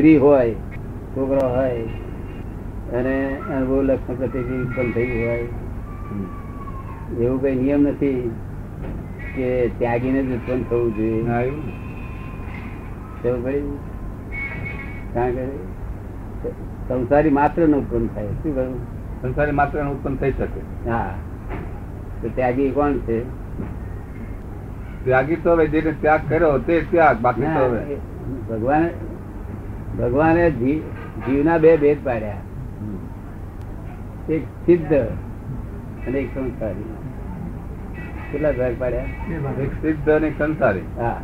સ્ત્રી હોય છોકરો હોય અને અનુભવ લક્ષણ પ્રત્યે ઉત્પન્ન થયું હોય. એવું કઈ નિયમ નથી કે ત્યાગીને જ ઉત્પન્ન થવું જોઈએ. કારણ કે સંસારી માત્રનું ઉત્પન્ન થાય શું કહ્યું? સંસારી માત્રનું ઉત્પન્ન થઈ શકે. હા. તો ત્યાગી કોણ છે? ત્યાગી તો હવે જેને ત્યાગ કર્યો તે ત્યાગ બાકી તો હવે. ભગવાને ભગવાને જીવના બે ભેદ પાડ્યા. એક સિદ્ધ અને એક સંસારી. કેટલા ભાગ પાડ્યા? એક સિદ્ધ અને સંસારી. હા.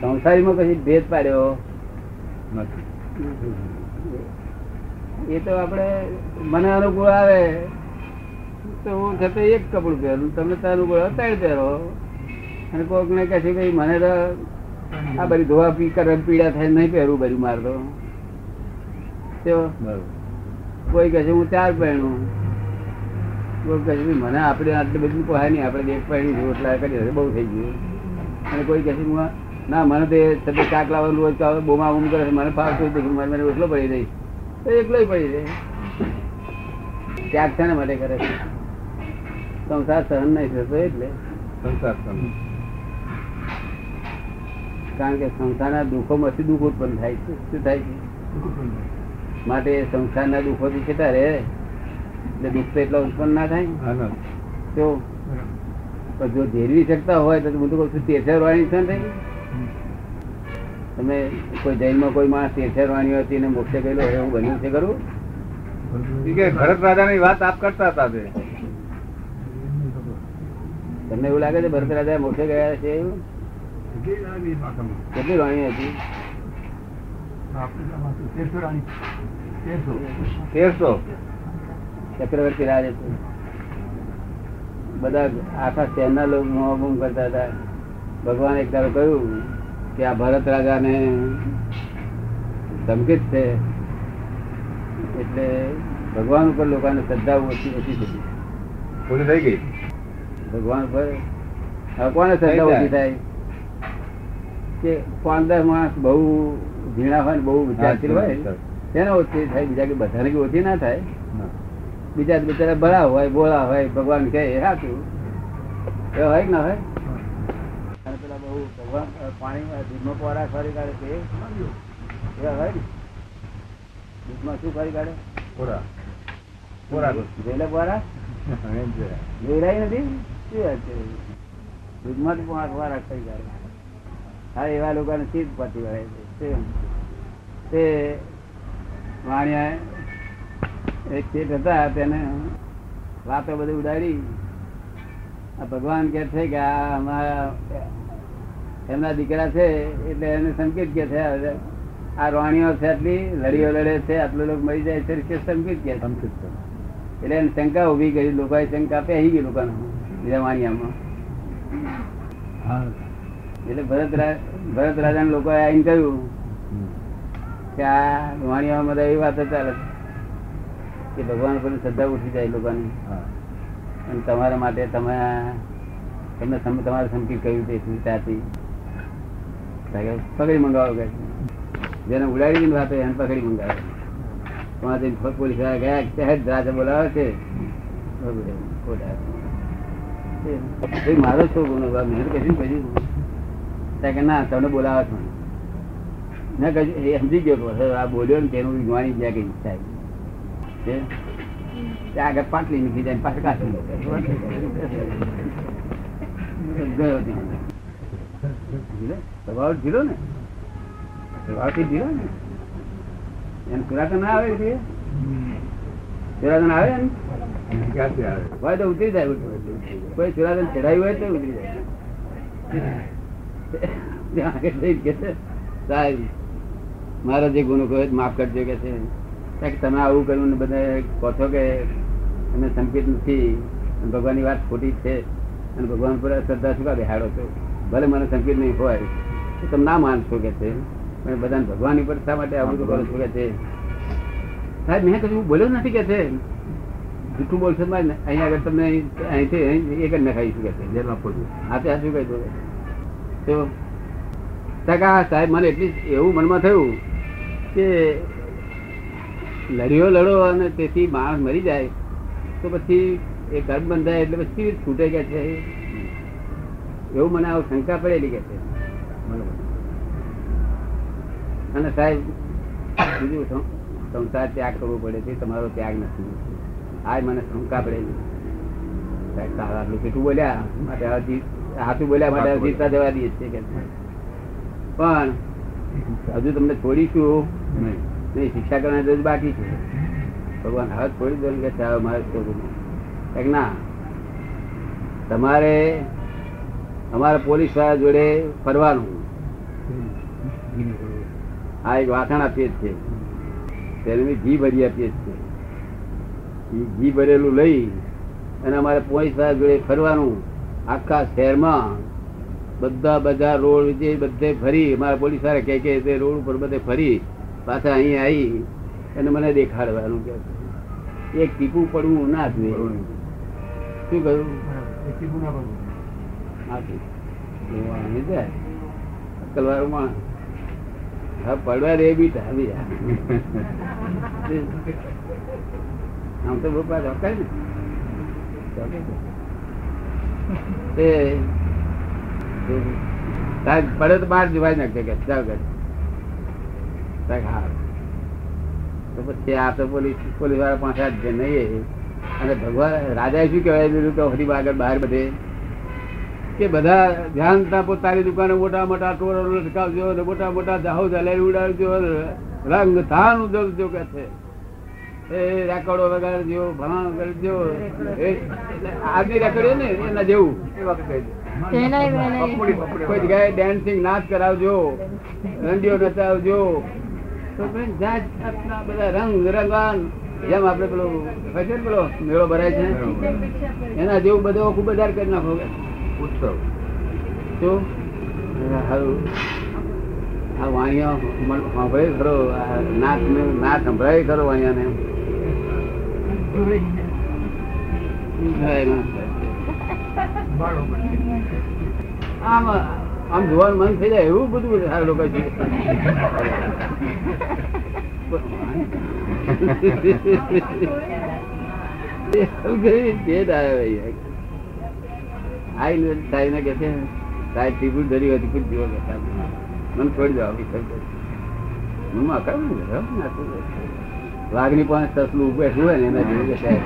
સંસારીમાં પછી ભેદ પાડ્યો? નથી. એ તો આપણે મને અનુકૂળ આવે. તો હું છતાં એક કપડું પહેરું તમે તો અનુકૂળ અત્યારે પહેરો. અને કોઈક ને કહે છે ભાઈ મને તો આ બધી ધોવા પી કરે પીડા થાય નહીં પહેરવું બધું મારે તો. તો કોઈ કહે છે હું ચાર પહેરું. કોઈ કહે છે મને આપણે આટલી બધી પોહાય નહીં આપણે એક પહેરી રોટલા કરી બહુ થઈ ગયું. અને કોઈ કહે છે હું ના મને તો એ ચાક લાવવાનું રોજ કાવે બોમા બૂમ કરે છે મને ફાવતું નથી મને મને એટલો પડી રહી તો એકલો પડી રહે. ત્યાગ શાના માટે કરે છે? સંસાર સહન નહીં થતો એટલે. સંસાર તમે કારણ કે સંસારના દુઃખોમાંથી દુઃખ ઉત્પન્ન થાય છે. શું થાય છે? માટે સંસારના દુઃખોથી કેટલા રહે. એટલે દુઃખ તો એટલા ઉત્પન્ન ના થાય. તો જો ઝેરવી શકતા હોય તો હું તો કહું છું તેરસર વાણી છે ને તમે કોઈ જૈનમાં કોઈ માણસ તેરસર વાણી હતી અને મોક્ષે ગયેલો હોય એવું બન્યું છે ખરું? કે ભરત રાજાની વાત આપ કરતા હતા તે. તમને એવું લાગે છે ભરત રાજા મોક્ષે ગયા છે એવું? કેટલી વાણી હતી તેરસો ચક્રવર્તી રાજ બધા આખા શહેરના લોકો મોહબૂમ કરતા હતા. ભગવાન એક દાડો કહ્યું કે આ ભરત રાજાને ધમકીત છે. એટલે ભગવાન ઉપર લોકોને શ્રદ્ધા ઓછી ઓછી થઈ ગઈ. ભગવાન ઉપર કોને શ્રદ્ધા ઓછી થાય? કે પાંચ દસ માણસ બહુ ઝીણા હોય ને બહુ વિચારશીલ હોય તેને ઓછી થાય બીજા કે બધાને કે ઓછી ના થાય. બીજા બિચારા ભલા હોય બોલા હોય ભગવાન કહે એ સાચું. એ હોય ના હોય? અને પેલા બહુ ભગવાન પાણીમાં દૂધમાં પોરા ફરી કાઢે છે એવા હોય ને. દૂધમાં શું ફરી કાઢે? પૂરા પૂરા જોયેલા પોરા એમ નથી? શું પોરા પોરા ફરી કાઢે. હા એવા લોકોને ચીજ પતી વળે છે. તે- વાણિયા એક ચેટ હતા તેને વાતો બધી ઉડાડી. આ ભગવાન કે છે કે આ અમારા એમના દીકરા છે એટલે એને સંકેત કે છે આ રોણીઓ છે આટલી લડીઓ લડે છે આટલો લોકો મરી જાય છે કે સંકેત કે સંકેત એટલે એને શંકા ઊભી કરી લોકોએ શંકા પહેરી ગઈ લોકોને બીજા વાણિયામાં. હા. એટલે ભરત ભરત રાજા લોકોએ આવીને કહ્યું કે આ વાણીઓમાં બધા એવી વાત ચાલે કે ભગવાન પર શ્રદ્ધા ઉઠી જાય લોકોની. અને તમારા માટે તમે તમને તમારે સંકેત કહ્યું તે ત્યાંથી? પકડી મંગાવો કે જેને ઉડાડી વાત વાતો એને પકડી મંગાવે. તમારે પોલીસ ગયા કે સહેજ રાજા બોલાવે છે? મારો છો ગુનો? મહેનત મેં પછી. કે ના તમને બોલાવે છે મેં કહ્યું એ સમજી ગયો આ બોલ્યો ને તેનું જોવાની જ્યાં કઈ ત્યાં આગળ પાટલી નીકળી જાય પાછળ કાચી ગયો સ્વભાવ ઢીલો ને? સ્વભાવથી ઢીલો ને? એને સુરાતન ના આવે છે? આવે ને? હોય તો ઉતરી જાય કોઈ ચુરાદન ચડાવ્યું હોય તો ઉતરી જાય. મારો જે ગુનો કહ્યો માફ કરજો કે છે. તમે આવું કર્યું ને બધા કહો છો કે તમે સંકેત નથી ભગવાન ભગવાનની વાત ખોટી છે. અને ભગવાન પર શ્રદ્ધા શું બેહાડો છો. ભલે મને સંકેત નહીં હોય તો તમે ના માનશો કે છે. પણ બધાને ભગવાનની પર શા માટે આવું તો કરો છો કે છે? સાહેબ મેં કશું બોલ્યો નથી કે છે. જૂઠું બોલશો મારે અહીંયા આગળ તમને અહીંથી એક જ નખાઈ કે છે. જેલમાં પૂર્યું હાથે હાથું કહી દો તો સાહેબ, મને એટલી એવું મનમાં થયું કે લડ્યો, લડો અને તેથી માણસ મરી જાય, તો પછી એ ગર્ભ બંધાય એટલે પછી છૂટે કે છે? એવું મને આવું શંકા પડેલી કે છે. અને સાહેબ, બીજું સંસાર ત્યાગ કરવો પડે છે, તમારો ત્યાગ નથી. આજ મને શંકા પડેલી. સાહેબ, સારા કેટલું બોલ્યા માટે હાથું બોલ્યા માટે જીતતા જવા દઈએ છીએ પણ હજુ તમને છોડીશું. નહીં. શિક્ષા કરવાની જરૂર બાકી છે. ભગવાન હવે છોડી દો કે ચાલો મારે છોડવું ના તમારે અમારે પોલીસવાળા જોડે ફરવાનું. આ એક વાસણ આપીએ છીએ. છે તેને ઘી ભરી આપીએ છીએ. ઘી ભરેલું લઈ અને અમારે પોલીસવાળા જોડે ફરવાનું. આખા શહેરમાં બધા બધા રોડ જે બધે ફરી. મારા પોલીસવાળા કહે કે તે રોડ ઉપર બધે ફરી. પાછા અહીં આવી અને મને દેખાડવાનું કે એક ટીપું પડવું ના જોઈએ શું કહ્યું? જાય. હા પડવા રે બી ટાવી. આમ તો બહુ પાછા ને. પડે તો જવાય નાખજે કે પછી આ તો પોલીસ પોલીસવાળા પાસે જ નહીં અને ભગવાન, રાજાએ શું કહેવાય? દીધું કે ફરી આગળ બહાર બધે. કે બધા ધ્યાન પોતાની દુકાને મોટા મોટા ટોરો લટકાવજો ને મોટા મોટા જાહો જલેરી ઉડાવજો રંગ થાન ઉજવજો કે છે. એ રેકોર્ડો વગાડજો ભણ કરજો એ આજની રેકોર્ડ ને એના જેવું એ વખત. કોઈ જગ્યાએ ડેન્સિંગ નાચ કરાવજો રંડિયો નચાવજો. તો જાત બધા રંગ રંગાન જેમ આપણે પેલો છે પેલો મેળો ભરાય છે. એના જેવું બધો ખૂબ વધારે કરી નાખો. ઉત્સવ. શું? હારું. આ વાણિયા સાંભળે ખરો આ નાચ ને નાચ સંભળાય ખરો વાણિયાને આમ આમ જોવાનું મન થઈ જાય એવું બધું આ લોકો મને છોડી દો વાઘની પણ સસલું બેઠું હોય ને એના જેવું કે સાહેબ.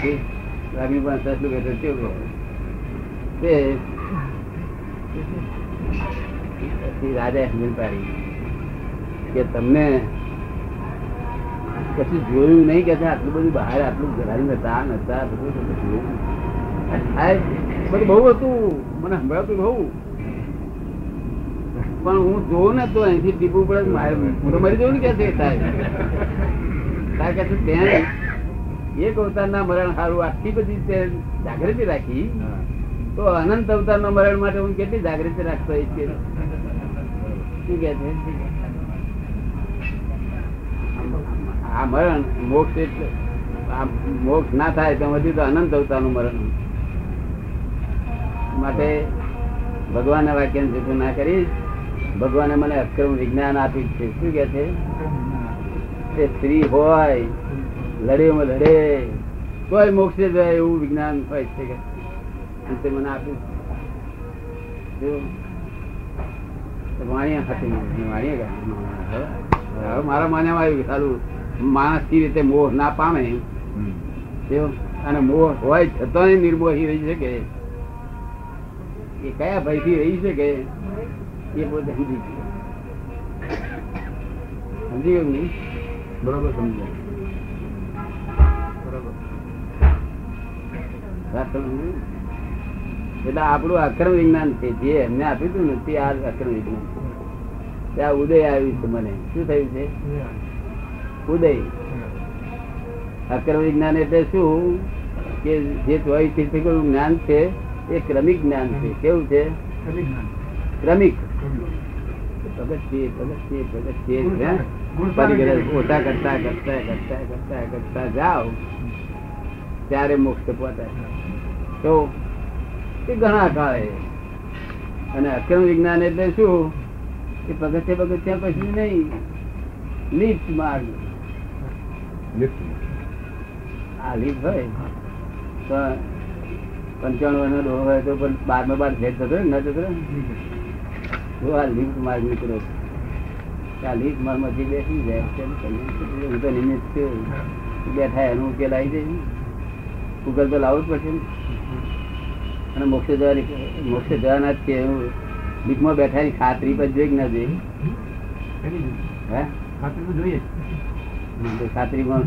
વાઘની પણ સસલું બેઠું કેવું તે પછી રાજાએ પાડી કે તમને કશું જોયું નહીં કે આટલું બધું બહાર આટલું ઘરાયું હતા નતા બધું બધું બહુ હતું. મને સંભળાતું બહુ. પણ હું જોઉં ને તો અહીંથી ટીપું પડે હું તો મરી જવું ને કે છે કે ત્યાં એક અવતાર ના મરણ સારું આટલી બધી જાગૃતિ રાખી. તો અનંત અવતારના મરણ માટે હું કેટલી જાગૃતિ રાખતો હોઈશ કે શું કે છે? આ મરણ મોક્ષ એટલે આ મોક્ષ ના થાય તો હજી તો અનંત અવતારનું મરણ માટે ભગવાનના વાક્ય જેટલું ના કરી ભગવાને મને અક્રમ વિજ્ઞાન આપ્યું છે. શું કે છે? તે સ્ત્રી હોય, લડેમાં લડે, કોઈ મોક્ષે જાય એવું વિજ્ઞાન હોય છે કે? મને આપ્યું? મારા માન્યામાં સારું માણસ કેવી રીતે મોહ ના પામે અને મોહ હોય છતાં નિર્મોહી રહી શકે. એ કયા ભયથી રહી શકે? એ પોતે સમજી ગયો. સમજી ગયું બરોબર સમજાય? એટલે આપણું અક્રમ વિજ્ઞાન છે, જે એમને આપ્યું હતું ને, તે આ અક્રમ વિજ્ઞાન ત્યાં ઉદય આવ્યું છે મને. શું થયું છે? ઉદય. અક્રમ વિજ્ઞાન એટલે શું? કે જે ચોવીસ જ્ઞાન છે, એ ક્રમિક જ્ઞાન છે. કેવું છે? ક્રમિક પગથિયે પગથિયે પગથિયે પરિગ્રહ ઓછા કરતા કરતા કરતા કરતા કરતા જાઓ ત્યારે મોક્ષ પહોંચાય તો એ ઘણા કાળે. અને અક્રમ વિજ્ઞાન એટલે શું? કે પગથિયા પગથિયા પછી નહીં લિફ્ટ માર્ગ. આ લિફ્ટ હોય. તો પંચાણું વર્ષનો ડોહો હોય તો પણ બારમાં બાર ફેર થતો ને ન થતો જો આ લીપ માર્ગ નીકળ્યો છે. આ લીપ માર્ગમાંથી બેસી જાય. હું તો નિમિત્ત બેઠા એનો ઉકેલ આવી જાય. ઉકેલ તો લાવવો જ પડશે અને મોક્ષ જવાની મોક્ષ જવાના જ એવું લીપમાં બેઠાની ખાતરી પર જોઈ કે ના જોઈ? હે? તો ખાતરીમાં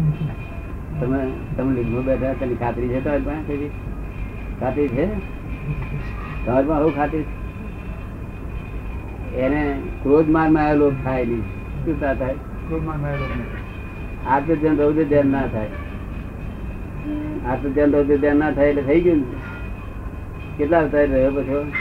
તમે તમે લીપમાં બેઠા તેની ખાતરી છે કઈ ખાતરી છે? તમારી પાસે ખાતરી છે? એને ક્રોધ મારમાં આવેલો થાય નહીં. શું તા થાય? આત્મ ધ્યાન રૌદ્ર ધ્યાન ના થાય. આત્મ ધ્યાન રૌદ્ર ધ્યાન ના થાય એટલે થઈ ગયું ને. કેટલા અવતાર રહ્યો પછી?